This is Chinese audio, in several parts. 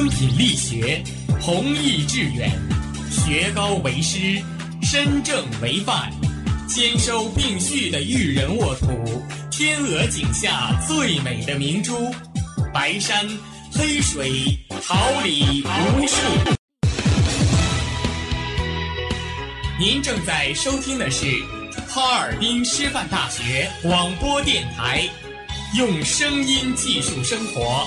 敦品力学，弘毅致远，学高为师，身正为范，兼收并蓄的育人沃土，天鹅颈下最美的明珠，白山黑水桃李无数。您正在收听的是哈尔滨师范大学广播电台，用声音技术生活，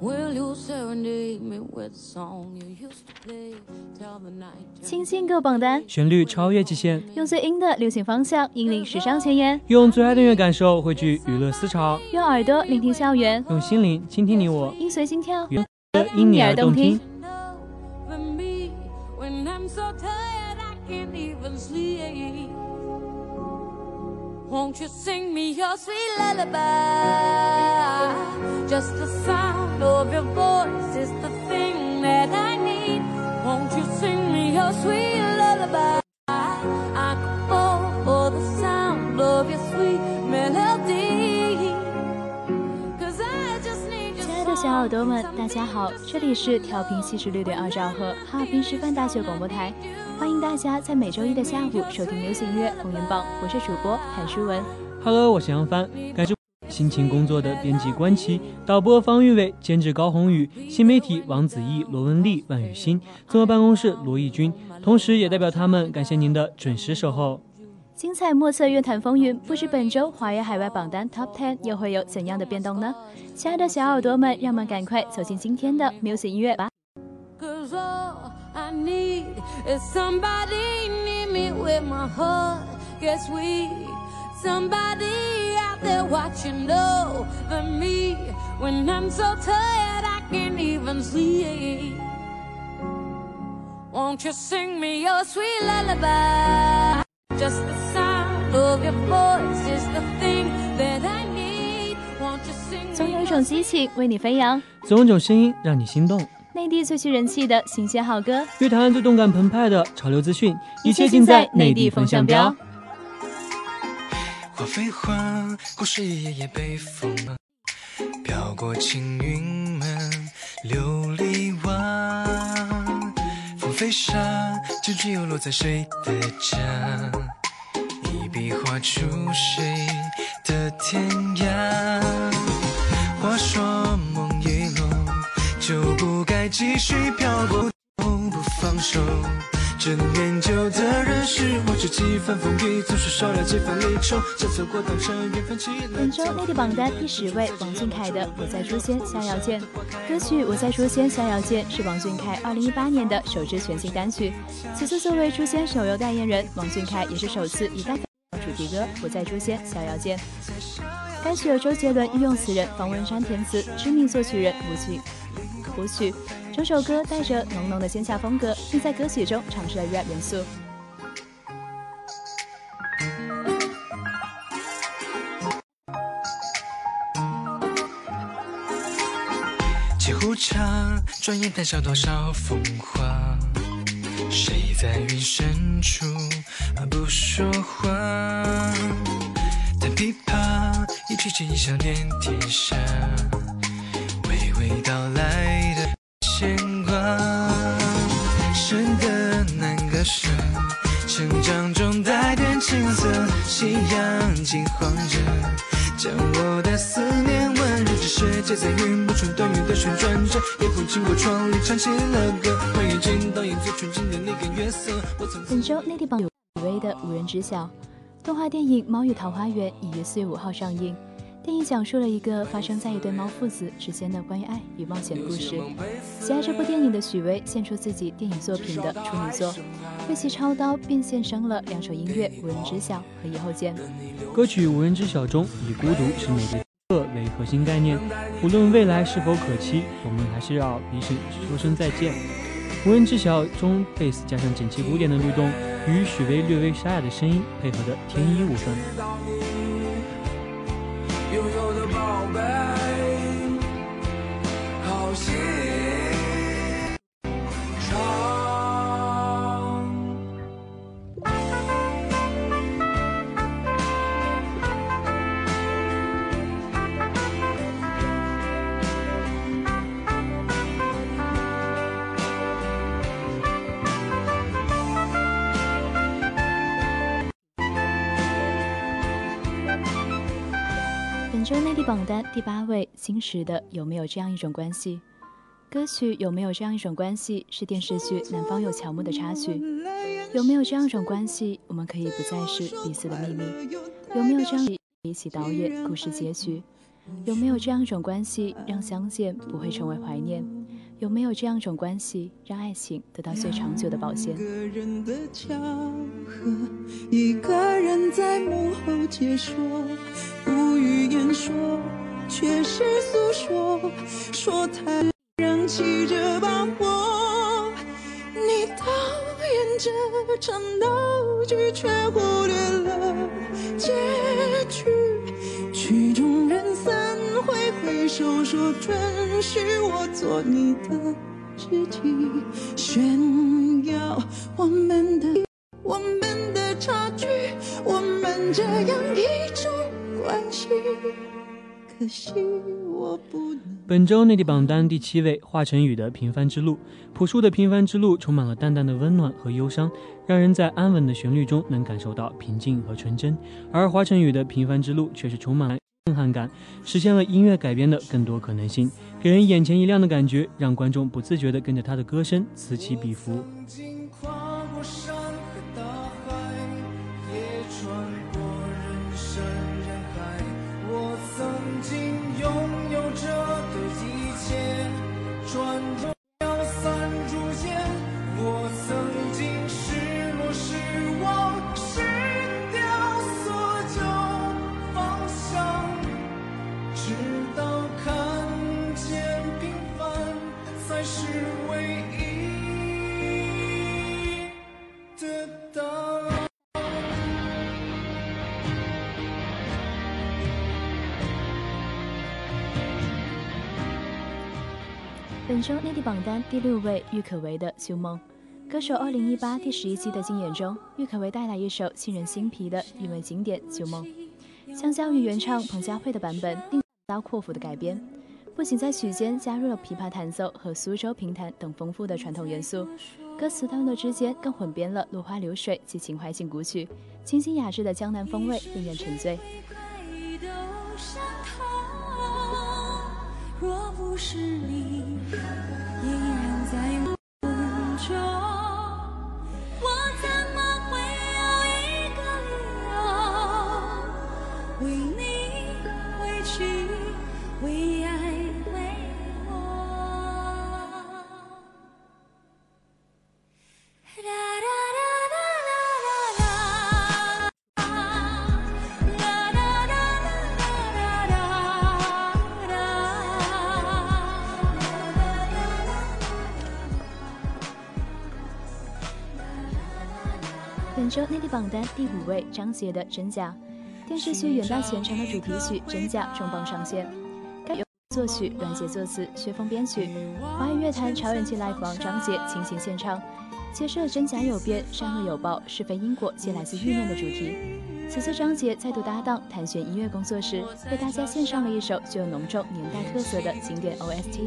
Will you serenade me with song you used to play? Tell the night. 清新歌榜单，旋律超越极限，用最硬的流行方向引领时尚前沿，用最爱的音乐感受汇聚娱乐思潮，用耳朵聆听校园，用心灵倾听你我，音随心跳，原因你而动听。Won't you sing me your sweet lullaby? Just the sound of your voice is the thing that I need. Won't you sing me your sweet lullaby? I could fall for the sound of your sweet melody. Cause I just need your 亲爱的小耳朵们，大家好，这里是调频七十六点二兆赫哈尔滨师范大学广播台，欢迎大家在每周一的下午收听流行音乐风云榜，我是主播谭淑文。Hello，我是杨帆，感谢辛勤工作的编辑关琪、导播方玉伟、监制高宏宇、新媒体王子毅、罗文丽、万雨欣、综合办公室罗义军，同时也代表他们感谢您的准时守候。精彩莫测乐坛风云，不知本周华语海外榜单 Top Ten 又会有怎样的变动呢？亲爱的小耳朵们，让我们赶快走进今天的 music 音乐吧。Cause all I need is somebody near me where my heart gets weak. Somebody out there watching over me when I'm so tired I can't even sleep. Won't you sing me your sweet lullaby? Just the sound of your voice is the thing that I need. Won't you sing 总 me 有一 your 种激情为你飞扬，总有一种声音让你心动， 内地最具人气的新鲜好歌，乐坛最动感澎湃的潮流资讯，一一切切尽尽在内地地风向标标。花飞花，故事一页页被风了，飘过青云门，琉璃瓦，风飞沙，落在谁的家？一笔画出谁的天涯？话说梦就不该继续漂泊，不放手。真念旧的人是我，这几番风雨总是少了几分离愁，将错过当成缘分起了本周内地榜单第十位，王俊凯的《我在诛仙逍遥剑》。歌曲《我在诛仙逍遥剑》是王俊凯2018年的首支全新单曲。此次作为诛仙手游代言人，王俊凯也是首次以单曲主题歌《我在诛仙逍遥剑》。该曲由周杰伦御用词人方文山填词，知名作曲人吴曲舞曲。整首歌带着浓浓的仙侠风格，并在歌曲中尝试了 rap 元素。几壶茶，转眼谈笑多少风华。谁在云深处不说话？弹琵琶，一曲琴音响遍天下。娓娓道来。牵挂。生的男歌声，成长中带点青涩，夕阳金黄着，将我的思念温世界在云不穿短云的旋转着，夜风经过窗里唱起了歌，最纯净的那个月色。我曾本周内地榜有微的无人知晓。动画电影《猫与桃花源》已于四月五号上映。电影讲述了一个发生在一对猫父子之间的关于爱与冒险的故事。喜爱这部电影的许巍献出自己电影作品的处女作，为其操刀并献声了两首音乐《无人知晓》和《以后见》。歌曲《无人知晓》中以孤独是美的特为核心概念，无论未来是否可期，我们还是要彼此说声再见。《无人知晓》中贝斯加上整齐古典的律动，与许巍略微沙哑的声音配合的天衣无缝。第八位，星驰的《有没有这样一种关系》。歌曲《有没有这样一种关系》是电视剧《南方有乔木》的插曲。有没有这样一种关系，我们可以不再是彼此的秘密？有没有这样一起导演故事结局？有没有这样一种关系，让相见不会成为怀念？有没有这样一种关系，让爱情得到最长久的保鲜？一个人的巧合，一个人在幕后解说，不语言说，却是诉说，说太让气着把握。你导演这场闹剧，却忽略了结局。曲终人散，挥挥手说准许我做你的知己，炫耀我们的我们的差距，我们这样一种关系。可惜我不能。本周内地榜单第七位，华晨宇的《平凡之路》。朴树的《平凡之路》充满了淡淡的温暖和忧伤，让人在安稳的旋律中能感受到平静和纯真。而华晨宇的《平凡之路》却是充满了震撼感，实现了音乐改编的更多可能性，给人眼前一亮的感觉，让观众不自觉地跟着他的歌声此起彼伏。榜单第六位，郁可唯的《旧梦》。歌手二零一八第十一期的竞演中，郁可唯带来一首沁人心脾的韵味经典《旧梦》。相较于原唱彭佳慧的版本，另遭阔斧的改编，不仅在曲间加入了琵琶弹奏和苏州评弹等丰富的传统元素，歌词段落之间更混编了落花流水及情怀性古曲，清新雅致的江南风味令人沉醉。若不是你在周内地榜单第五位，张杰的《真假》。电视剧《远大前程》的主题曲《真假》重磅上线，该作曲，阮杰作词，薛峰编曲。华语乐坛超人气 live 王张杰倾情献唱，揭示了真假有变，善恶有报，是非因果皆来自欲念的主题。此次张杰再度搭档谭旋音乐工作室，为大家献上了一首具有浓重年代特色的经典 OST。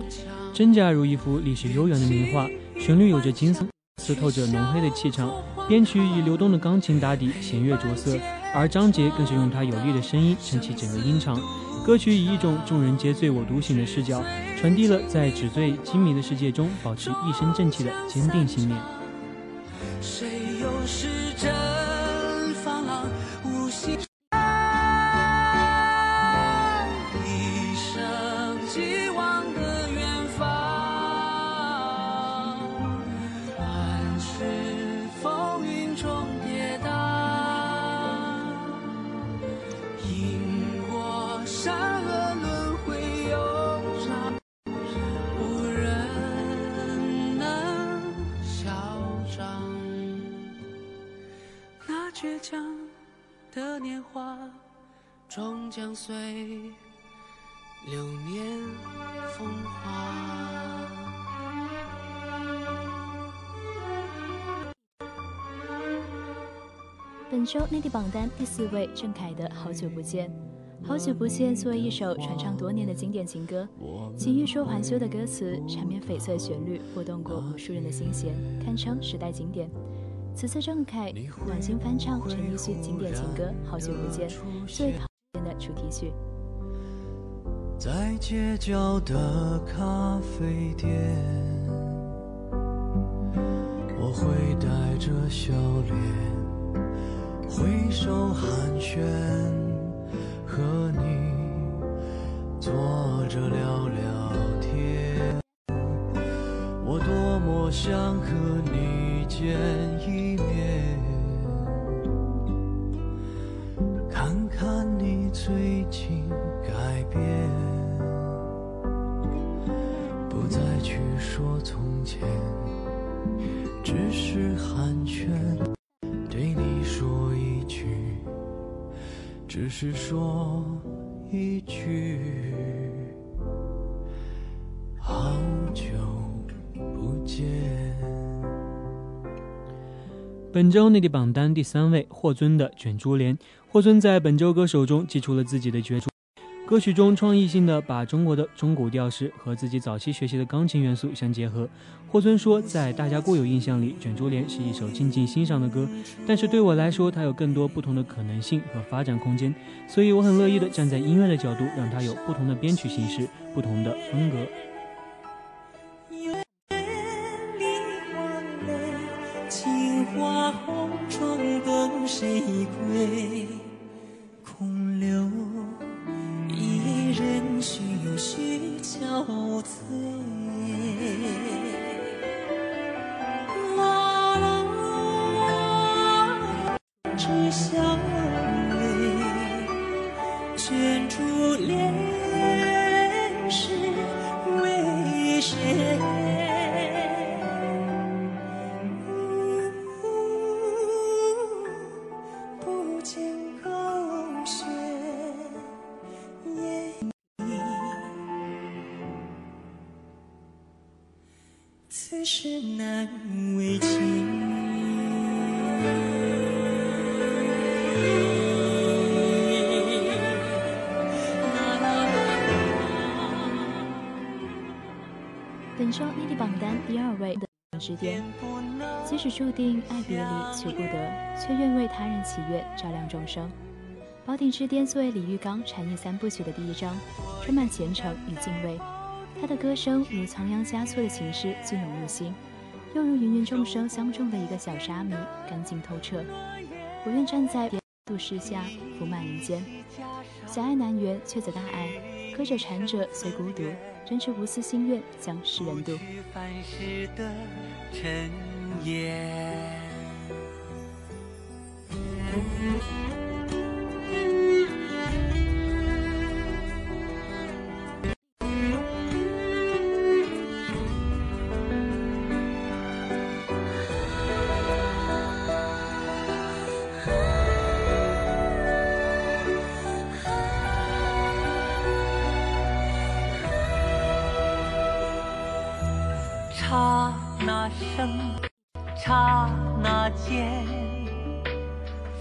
真假如一幅历史悠远的名画，旋律有着金色，刺透着浓黑的气场。编曲以流动的钢琴打底，弦乐着色，而张杰更是用他有力的声音撑起整个音场。歌曲以一种众人皆醉我独醒的视角，传递了在纸醉金迷的世界中保持一身正气的坚定信念。谁又是真将随流年风华。本周内地榜单第四位，郑恺的《好久不见》。好久不见作为一首传唱多年的经典情歌，其欲说还休的歌词，缠绵悱恻旋律，拨动过无数人的心弦，堪称时代经典。此次郑恺暖心翻唱陈奕迅经典情歌《好久不见》，作为《好久不见》的主题曲。在街角的咖啡店，我会带着笑脸，挥手寒暄，和你坐着聊聊天。我多么想和你见只说一句，好久不见。本周内地榜单第三位，霍尊的《卷珠帘》。霍尊在本周歌手中祭出了自己的绝出，歌曲中创意性的把中国的中古调式和自己早期学习的钢琴元素相结合。霍尊说，在大家固有印象里，《卷珠帘》是一首静静欣赏的歌，但是对我来说，它有更多不同的可能性和发展空间，所以我很乐意的站在音乐的角度，让它有不同的编曲形式，不同的风格。谁归？空留许有许憔悴。啦啦，只笑泪，卷珠帘此事难为情。本周内地榜单第二位的之巅，即使注定爱别离求不得，却愿为他人祈愿照亮众生。《宝鼎之巅》作为李玉刚禅意三部曲的第一章，充满虔诚与敬畏。他的歌声如仓央嘉措的情诗，聚拢入心，又如芸芸众生相中的一个小沙弥，干净透彻。我愿站在度世下，福满人间。狭隘难圆，却则大爱。歌者禅者虽孤独，仍持无私心愿，将世人渡。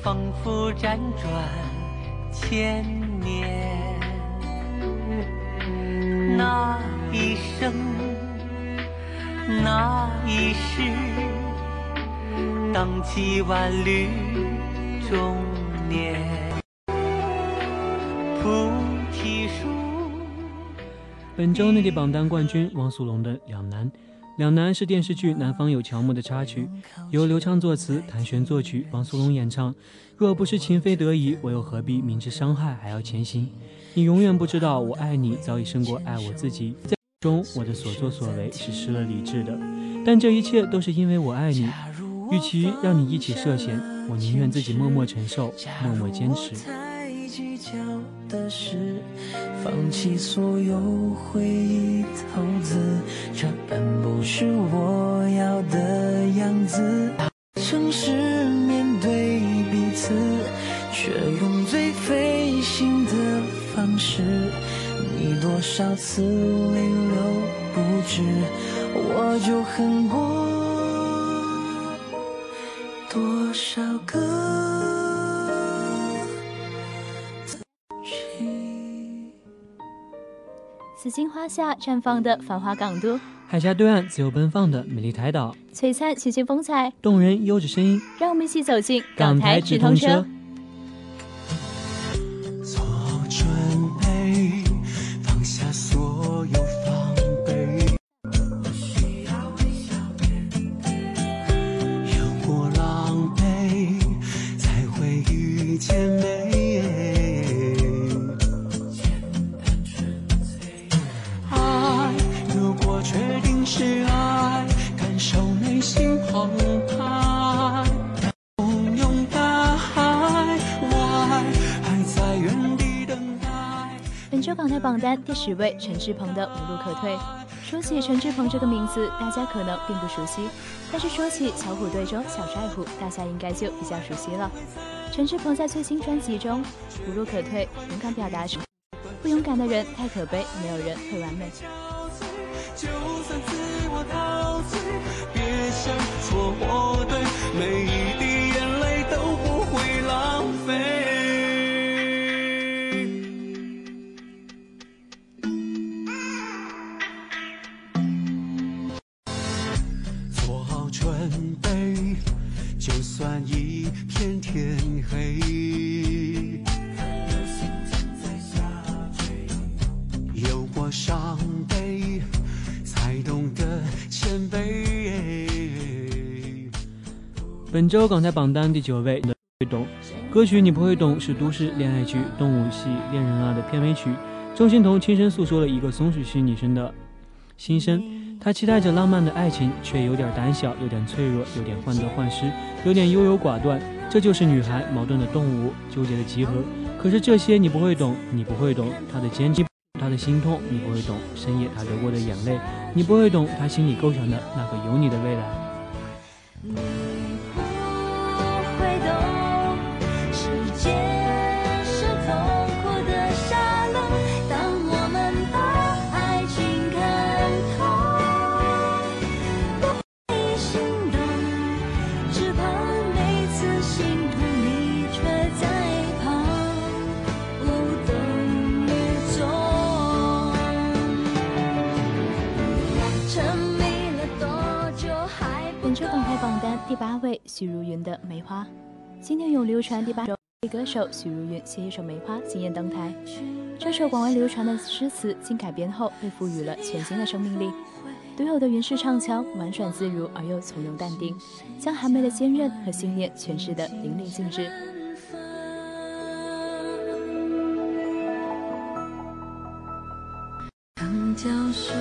仿佛辗转千年。那一生，那一世，荡起万缕中年。菩提树。本周内地榜单冠军汪苏泷的《两难》，《两难》是电视剧《南方有乔木》的插曲，由刘畅作词，谭旋作曲，汪苏泷演唱。若不是情非得已，我又何必明知伤害还要前行？你永远不知道，我爱你早已胜过爱我自己。在中，我的所作所为是失了理智的，但这一切都是因为我爱你。与其让你一起涉险，我宁愿自己默默承受，默默坚持。计较的是，放弃所有回忆投资，这本不是我要的样子。诚实面对彼此，却用最费心的方式。你多少次泪流不止，我就恨过多少个。紫荆花下绽放的繁华港都，海峡对岸自由奔放的美丽台岛，璀璨喜庆风采，动人优质声音，让我们一起走进港台直通车。第十位，陈志朋的《无路可退》。说起陈志朋这个名字，大家可能并不熟悉，但是说起巧虎队中小帅虎，大家应该就比较熟悉了。陈志朋在最新专辑中，《无路可退》勇敢表达出，不勇敢的人太可悲，没有人会完美。就算自我陶醉，别想错我对，每一谦卑。本周港台榜单第九位，你会懂。歌曲《你不会懂》是都市恋爱剧《动物系恋人啊》的片尾曲。钟欣桐亲身诉说了一个松鼠系女生的心声。她期待着浪漫的爱情，却有点胆小，有点脆弱，有点患得患失，有点优柔寡断。这就是女孩矛盾的动物，纠结的集合。可是这些你不会懂，你不会懂她的坚持，他的心痛，你不会懂深夜他流过的眼泪，你不会懂他心里构想的那个有你的未来。第八位，许茹芸的《梅花》。今年有流传第八首歌手许茹芸携一首《梅花》惊艳登台。这首广为流传的诗词经改编后，被赋予了全新的生命力。独有的云式唱腔，婉转自如而又从容淡定，将韩梅的坚韧和信念诠释得淋漓尽致。长角树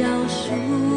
墙角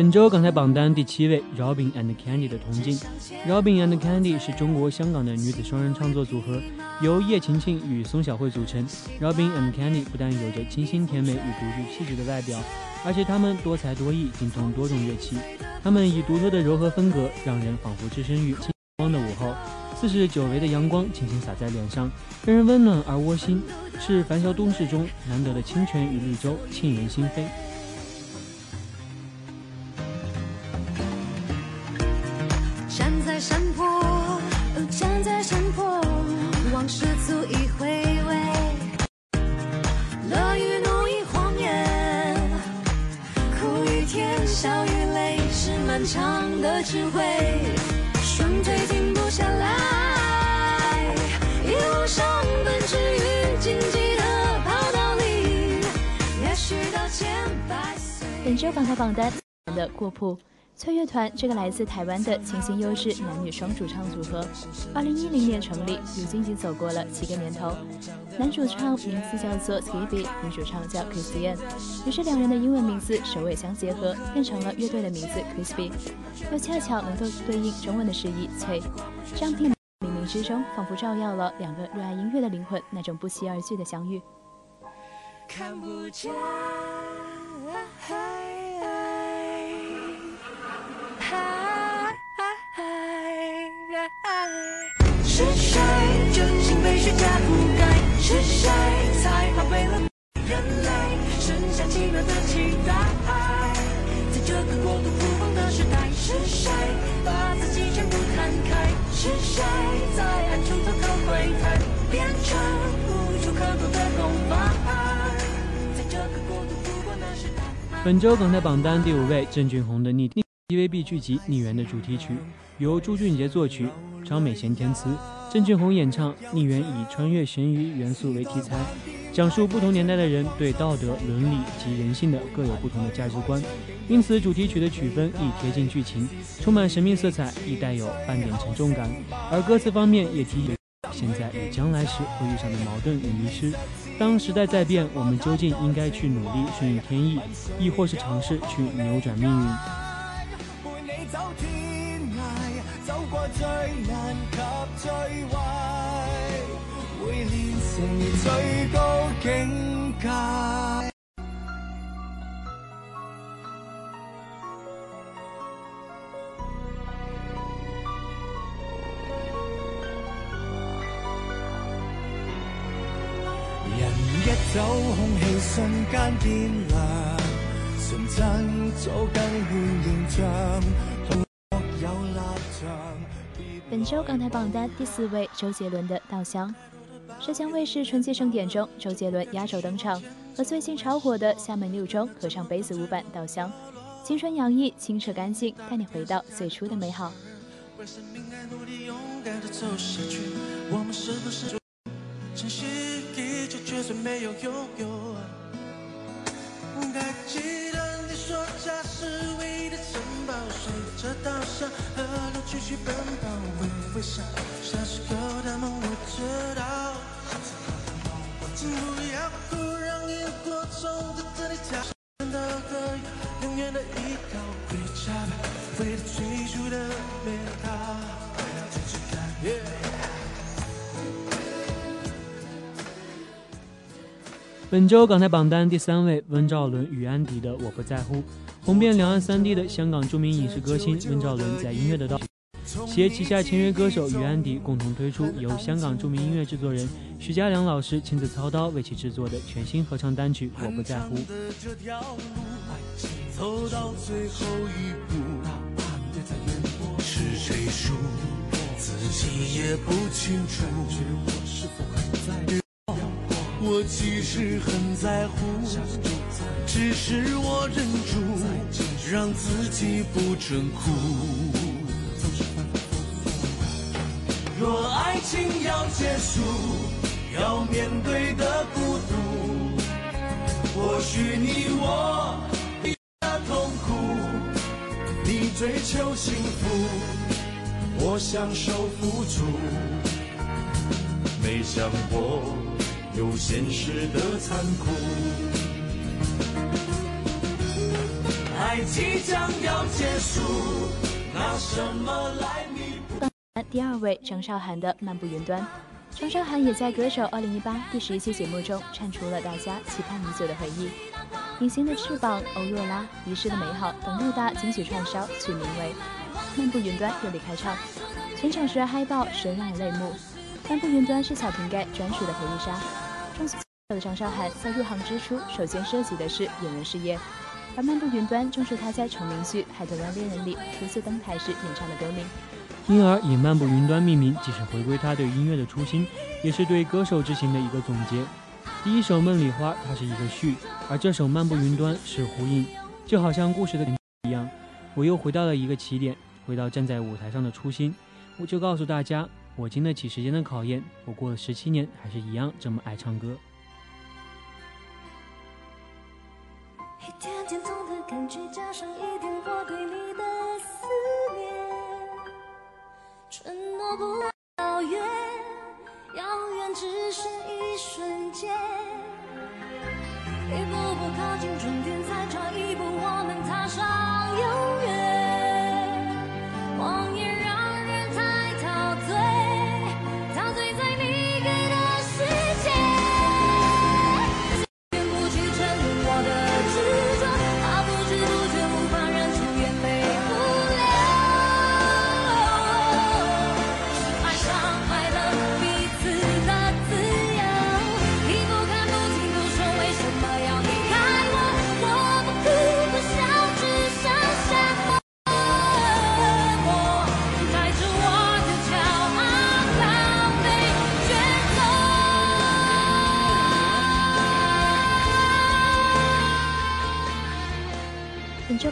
本周港台榜单第七位，Robin and Candy 的《同进》。Robin and Candy 是中国香港的女子双人创作组合，由叶晴晴与宋晓慧组成。Robin and Candy 不但有着清新甜美与独具气质的外表，而且她们多才多艺，精通多种乐器。她们以独特的柔和风格，让人仿佛置身于清光的午后。四十久违的阳光轻轻洒在脸上，让人温暖而窝心，是繁嚣都市中难得的清泉与绿洲，沁人心扉。榜单的过铺。翠乐团这个来自台湾的清新优质男女双主唱组合，二零一零年成立，如今已经走过了七个年头。男主唱名字叫做 Skippy，女主唱叫 Christian，于是两人的英文名字首尾相结合，变成了乐队的名字 Crispy，又恰巧能够对应中文的释义“翠”。这样听冥冥之中，仿佛照耀了两个热爱音乐的灵魂那种不期而遇的相遇。看不见。是谁究竟被虚假覆盖？是谁才花费了人类剩下奇妙的期待？在这个过度疯狂的时代，是谁把自己全部摊开？是谁在暗处偷偷窥探，变成无处可躲的公法？在这个过度疯狂的时代。本周港台榜单第五位，郑俊弘的《逆 TVB 剧集《逆缘》的主题曲，由朱俊杰作曲，张美贤填词，郑俊弘演唱。《逆缘》以穿越悬疑元素为题材，讲述不同年代的人对道德、伦理及人性的各有不同的价值观，因此主题曲的曲风亦贴近剧情，充满神秘色彩，亦带有半点沉重感。而歌词方面也提及现在与将来时会遇上的矛盾与迷失。当时代在变，我们究竟应该去努力顺应天意，亦或是尝试去扭转命运？经过最难及最坏，会练成最高境界。人一走，空气瞬间变凉，纯真早更换形象。本周港台榜单第四位，周杰伦的《稻香》。浙江卫视春季盛典中，周杰伦压轴登场，和最近超火的厦门六中合唱杯子舞版《稻香》，青春洋溢，清澈干净，带你回到最初的美好。为生命而努力，勇敢地走下去。我们是不是，还记得你说家是，着稻香河流继续奔跑，微微笑，小时候的梦我知道。不要哭，让萤火虫在这里跳。的歌，永远的依靠，回家吧，回到最初的美好。Yeah 本周港台榜单第三位，温兆伦与安迪的《我不在乎》，红遍两岸三地的香港著名影视歌星温兆伦在音乐的道携旗下签约歌手与安迪共同推出由香港著名音乐制作人徐嘉良老师亲自操刀为其制作的全新合唱单曲《我不在乎》。我其实很在乎，只是我忍住，让自己不准哭。若爱情要结束，要面对的孤独，或许你我比较痛苦。你追求幸福，我享受付出，没想过有现实的残酷。爱即将要结束，拿什么来弥补？第二位张韶涵的《漫步云端》，张韶涵也在《歌手2018》第十一期节目中唱出了大家期盼已久的回忆，《隐形的翅膀》、《欧若拉》、《遗失的美好》等六大金曲串烧，取名为《漫步云端》，热烈开唱，全场时而嗨爆，时而泪目。《漫步云端》是小瓶盖专属的回忆杀。中岁的张韶涵在入行之初，首先涉及的是演员事业，而《漫步云端》正是他在成名剧《海豚湾恋人》里初次登台时演唱的歌名。因而以《漫步云端》命名，既是回归他对音乐的初心，也是对歌手之行的一个总结。第一首《梦里花》，它是一个序，而这首《漫步云端》是呼应，就好像故事的一样。我又回到了一个起点，回到站在舞台上的初心。我就告诉大家，我经得起时间的考验，我过了十七年，还是一样这么爱唱歌。感觉，加上一点我对你的思念，承诺不遥远，遥远只剩一瞬间。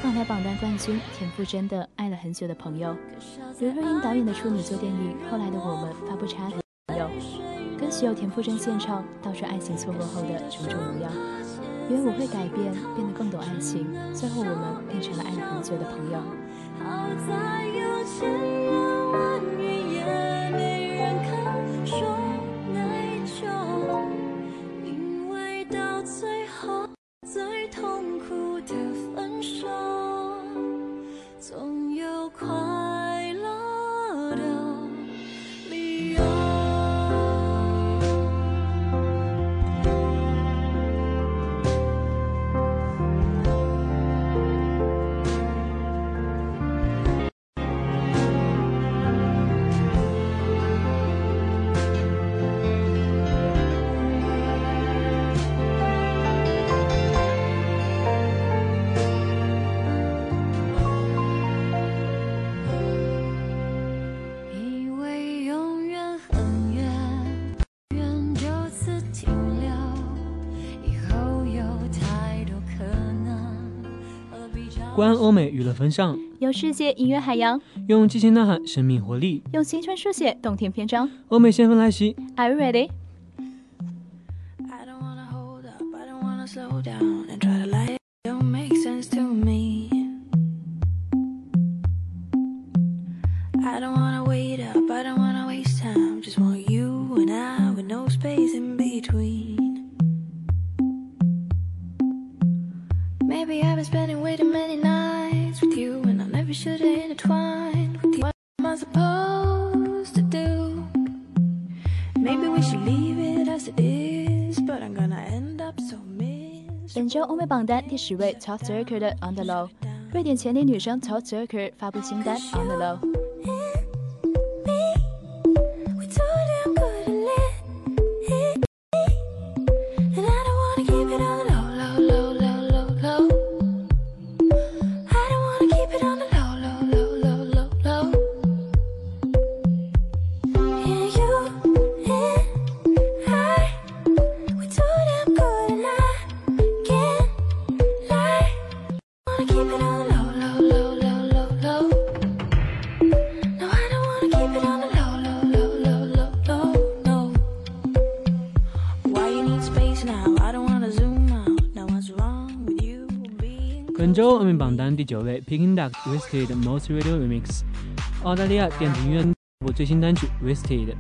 上台榜单冠军田馥甄的《爱了很久的朋友》，刘若英导演的处女作电影《后来的我们》发布插曲《朋友》，歌曲由田馥甄献唱，道出爱情错过后的种种模样。因为我会改变，变得更懂爱情，最后我们变成了爱了很久的朋友。好在有千言万语也何必找观欧美娱乐风尚，用世界音乐海洋，用激情呐喊生命活力，用青春书写动听篇章。欧美先锋来袭，Are you ready？欧美榜单第十位 Top Zerker 的 On the Low，瑞典前年女生 Top Zerker 发布新单 On the Low。第九位 Peking Duck Wasted Most Radio Remix，澳大利亚电子音乐部最新单曲 Wasted。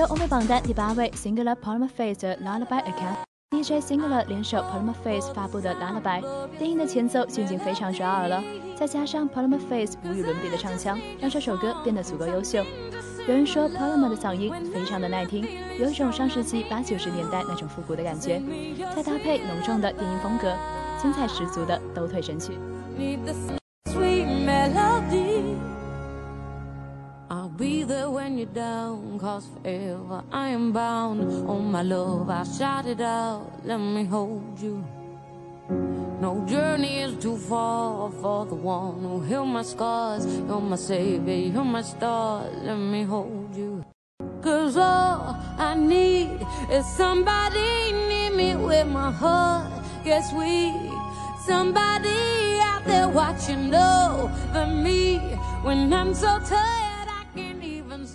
周欧美榜单第八位，Singular Palmer Face 的 Lullaby Account，DJ Singular 联手 Palmer Face 发布的 Lullaby，电影的前奏就已经非常抓耳了，再加上 Palmer Face 无与伦比的唱腔，让这首歌变得足够优秀。有人说 Palmer 的嗓音非常的耐听，有一种上世纪八九十年代那种复古的感觉，再搭配浓重的电音风格，精彩十足的抖腿神曲。Be there when you're down, cause forever I am bound. Oh, my love, I shout it out, let me hold you. No journey is too far for the one who healed my scars. You're my savior, you're my star, let me hold you. Cause all I need is somebody near me where my heart gets weak. Somebody out there watching over me when I'm so tired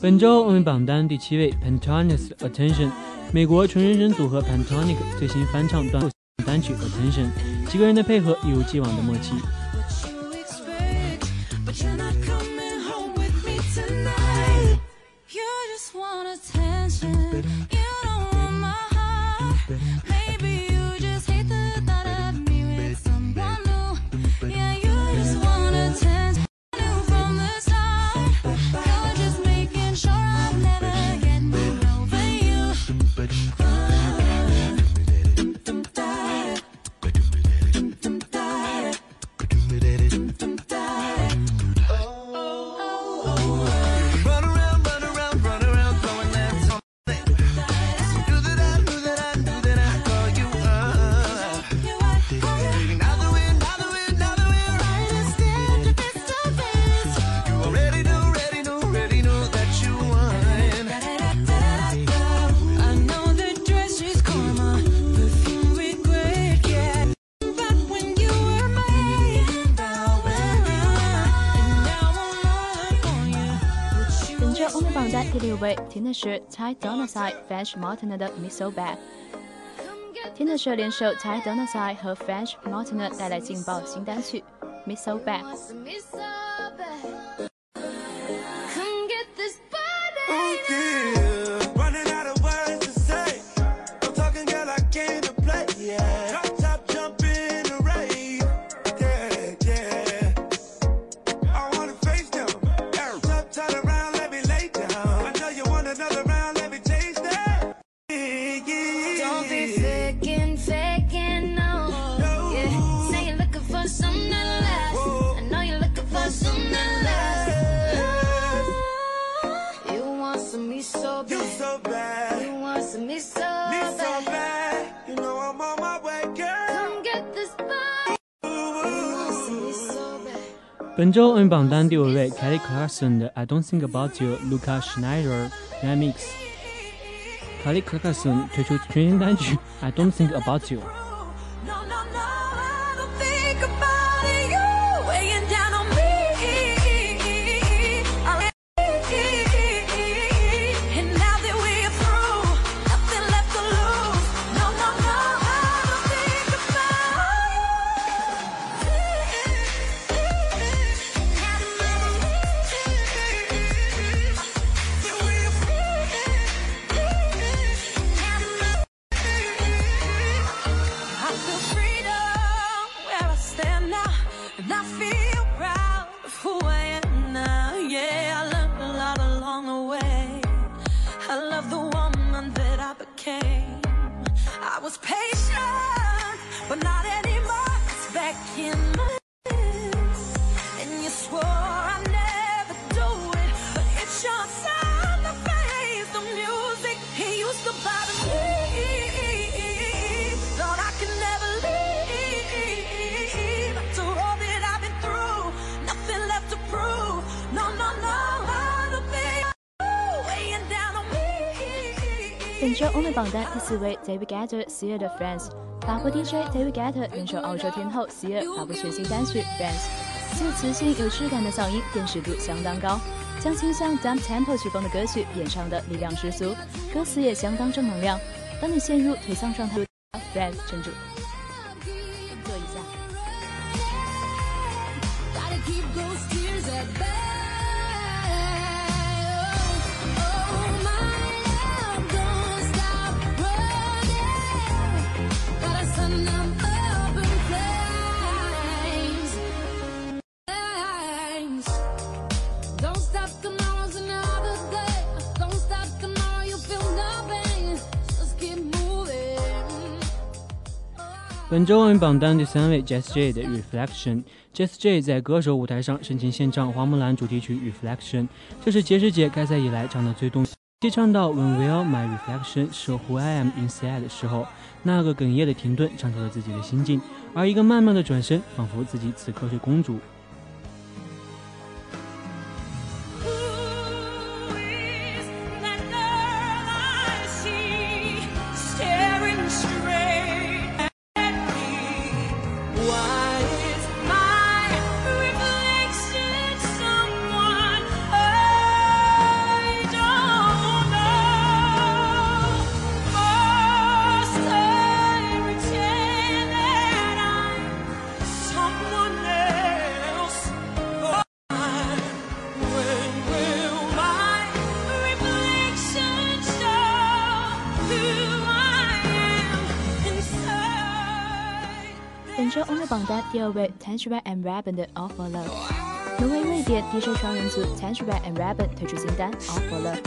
本周我们榜单第七位 pantonist Attention，美国纯人声组合 p a n t o n i c 最新翻唱短单曲 Attention，几个人的配合一如既往的默契。的是 Ty Dolla $ign French Montana 的《Miso Bag》。听的是联手 Ty Dolla $ign 和 French Montana 带来劲爆新单曲《Me So Bad》。Me so bad. 本周欧美榜单第五位，Kelly Clarkson 的《I Don't Think About You》，Luca Schneider Remix。Kelly Clarkson 推出全新单曲《I Don't Think About You》。 本周欧美榜单第四位，David Guetta Sir 的 Friends。法国 DJ David Guetta 联手澳洲天后 Sir 发布全新单曲 Friends。这磁性有质感的嗓音辨识度相当高，将倾向 Dump Tempo 曲风的歌曲演唱的力量十足，歌词也相当正能量。当你陷入颓丧状态，Friends 撑住，本周奥运榜单第三位，Jess J 的《Reflection。Jess J 在歌手舞台上深情献唱《花木兰》主题曲《Reflection》，这是杰师姐开赛以来唱的最动。接唱到 When will my reflection show who I am inside 的时候，那个哽咽的停顿唱出了自己的心境，而一个慢慢的转身，仿佛自己此刻是公主。榜单第二位 Tangerine and Rabbit 的《All for Love》，挪威瑞典 DJ 双人组 Tangerine and Rabbit 推出新单《All for Love》。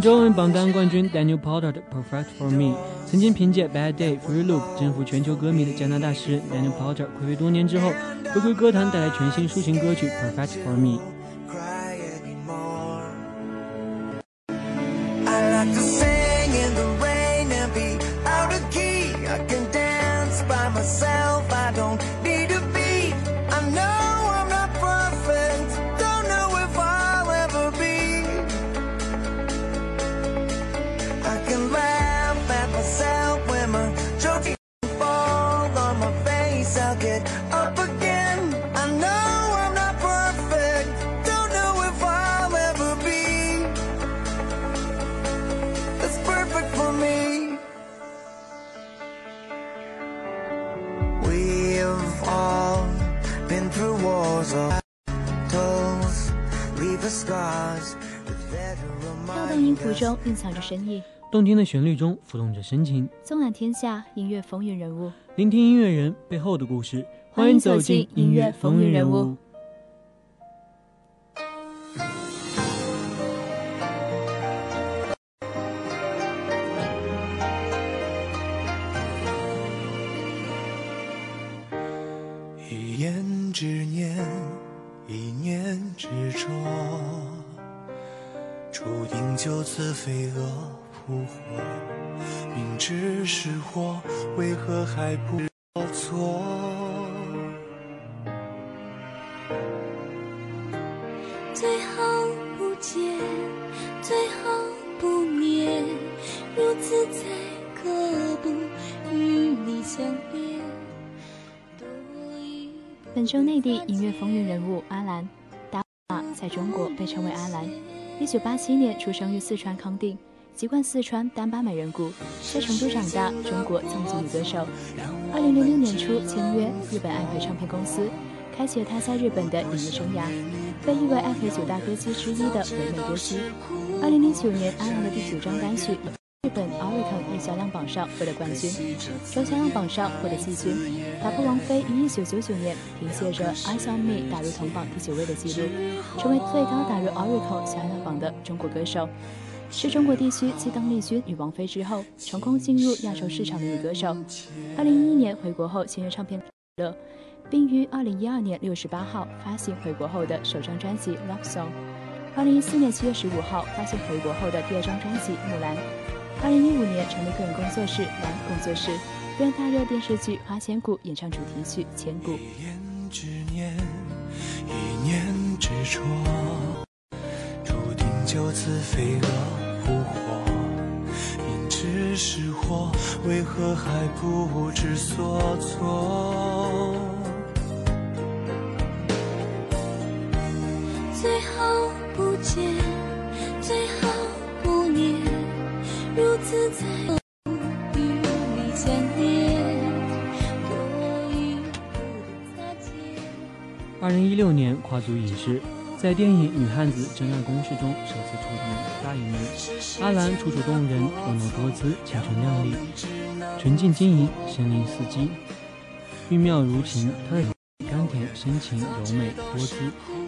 中文榜单冠军 Daniel Porter 的《Perfect for Me》，曾经凭借《Bad Day》《Free Loop》征服全球歌迷的加拿大诗人 Daniel Porter，回归多年之后回归歌坛，带来全新抒情歌曲《Perfect for Me》。蕴藏着深意，动听的旋律中浮动着深情，纵览天下音乐风云人物。聆听音乐人背后的故事。欢迎走进音乐风云人物。就此飞蛾扑火。明知是祸，为何还不错？最好不见，最好不念，如此才可不与你相恋。本周内地音乐风云人物阿兰达玛在中国被称为阿兰。一九八七年出生于四川康定，籍贯四川丹巴美人谷，在成都长大，中国藏族女歌手。二零零六年初签约日本爱回唱片公司，开启了她在日本的演艺生涯，被誉为爱回九大歌姬之一的唯美歌姬。二零零九年，阿兰的第九张单曲日本 Oricon 日销量榜上获得冠军，周销量榜上获得季军，打破王菲于1999年凭借着《Eyes on Me》打入同榜第九位的记录，成为最高打入 Oricon 销量榜的中国歌手，是中国地区继邓丽君与王菲之后成功进入亚洲市场的女歌手。2011年回国后签约唱片乐，并于2012年6月18号发行回国后的首张专辑《Love Song》。2014年7月15号发行回国后的第二张专辑《木兰》。二零一五年成立个人工作室蓝工作室，为大热电视剧《花千骨》演唱主题曲《千古》。一言之念，一念执着，注定就此飞蛾扑火。明知是火，为何还不知所措？最后不见，最后二零一六年跨足影视，在电影《女汉子真爱公式》中首次出演大荧幕。阿兰楚楚动人，婀娜多姿，清纯靓丽，纯净晶莹，身临四季，韵妙如情。她的甘甜、深情、柔美、多姿，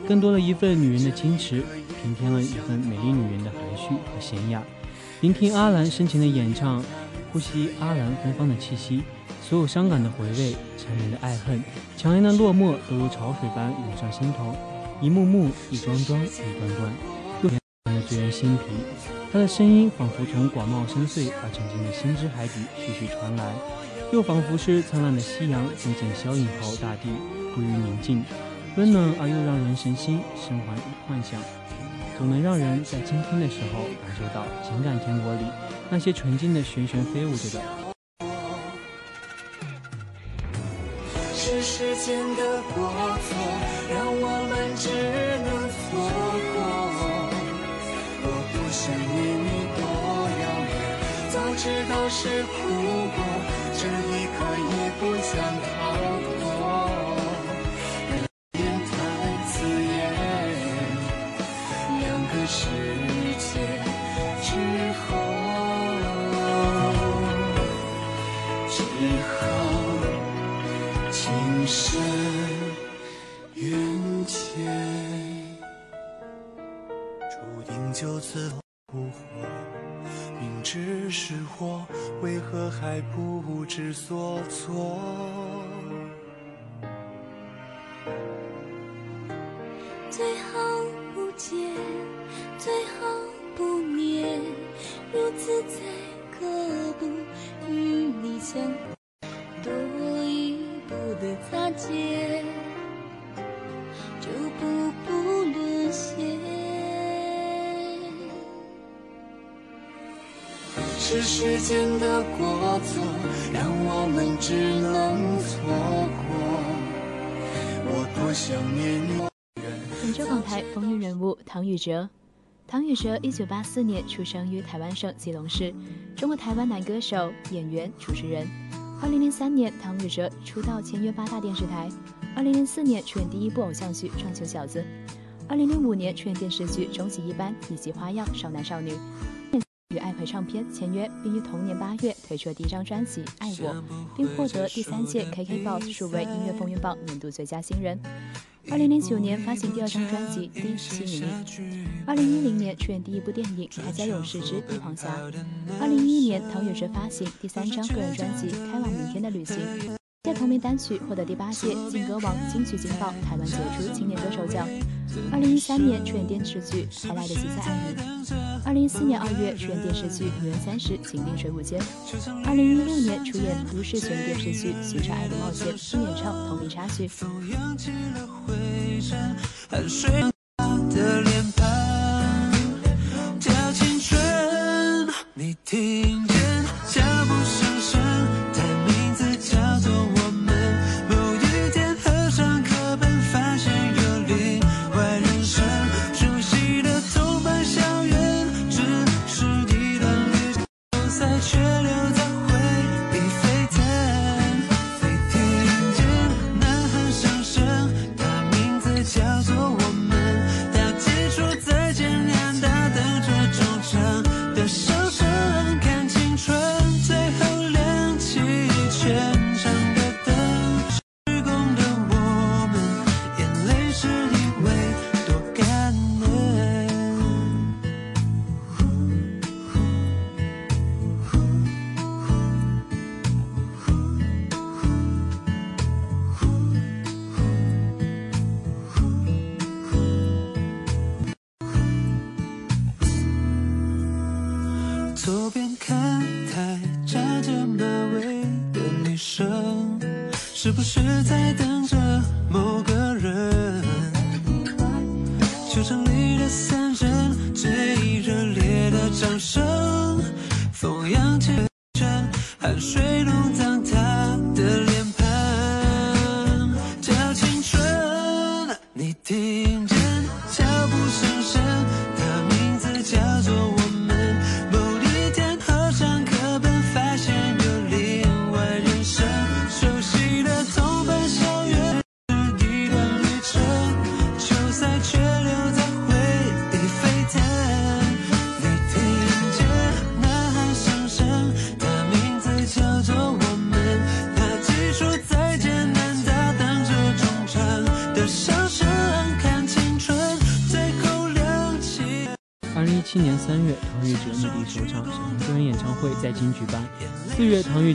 更多了一份女人的矜持，平添了一份美丽女人的含蓄和娴雅。聆听阿兰深情的演唱，呼吸阿兰芬芳的气息，所有伤感的回味，缠绵的爱恨，强烈的落寞，都如潮水般涌上心头。一幕幕，一桩桩，一段段，又的醉人心脾。他的声音仿佛从广袤深邃而沉静的心之海底徐徐传来，又仿佛是灿烂的夕阳渐渐消隐后，大地归于宁静，温暖而又让人神心生怀幻想，总能让人在倾听的时候感受到情感天国里那些纯净的旋旋飞舞着的。是时间的过错，让我们只能错过。我不想念你多遥远，早知道是苦果，这一刻也不想逃所时间的过错，让我们只能错过。我多想念你。本周港台风云人物唐禹哲。唐禹哲，一九八四年出生于台湾省基隆市，中国台湾男歌手、演员、主持人。二零零三年，唐禹哲出道，签约八大电视台。二零零四年出演第一部偶像剧《撞球小子》。二零零五年出演电视剧《终极一班》以及《花样少男少女》。唱片签约，并于同年八月推出了第一张专辑《爱我》，并获得第三届 KKBOX 数位音乐风云榜年度最佳新人。二零零九年发行第二张专辑《第吸引力》。二零一零年出演第一部电影《铠甲勇士之帝皇侠》。二零一一年，唐禹哲发行第三张个人专辑《开往明天的旅行》，在同名单曲获得第八届劲歌王金曲金爆台湾杰出青年歌手奖。二零一三年出演电视剧《还来得及再爱你》。二零一四年二月出演电视剧《女人三十》，情定水舞间。二零一六年出演都市悬疑电视剧《寻找爱的冒险》，并演唱同名插曲。你听左边看台扎着马尾的女生，是不是在等着某个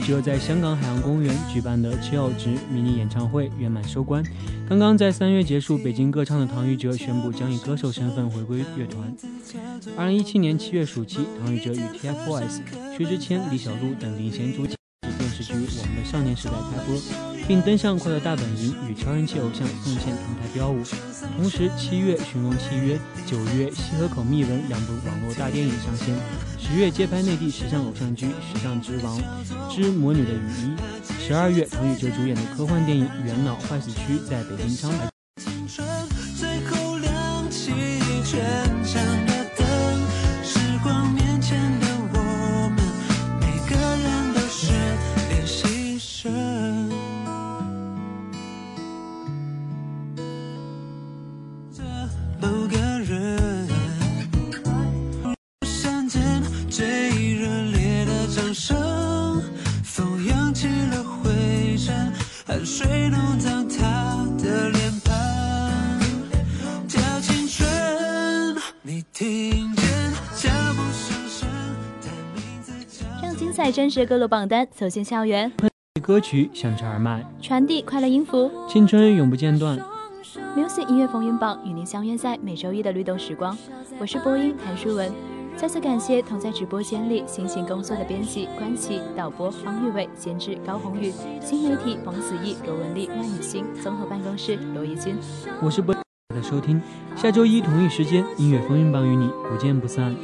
只有在香港海洋公园举办的七号值迷你演唱会圆满收官。刚刚在三月结束北京歌唱的唐禹哲宣布将以歌手身份回归乐团。二零一七年七月暑期，唐禹哲与 TFBOYS、薛之谦、李小璐等领衔主演电视剧《我们的少年时代》开播，并登上《快乐大本营》与超人气偶像宋茜同台飙舞。同时，七月《寻龙契约》，九月《西河口密文》两部网络大电影上线，十月接拍内地时尚偶像剧《时尚之王之魔女的雨衣》，十二月唐禹哲主演的科幻电影《元老坏死区》在北京张精彩真实歌路榜单走进校园，歌曲响彻耳麦，传递快乐音符。青春永不间断。Music 音乐风云榜与您相约在每周一的律动时光，我是播音谭淑文。再次感谢同在直播间里辛勤工作的编辑关琪、导播方玉伟、监制高宏宇、新媒体冯子毅、罗文丽、万雨欣、综合办公室罗怡君。我是播的收听，下周一同一时间音乐风云榜与你不见不散。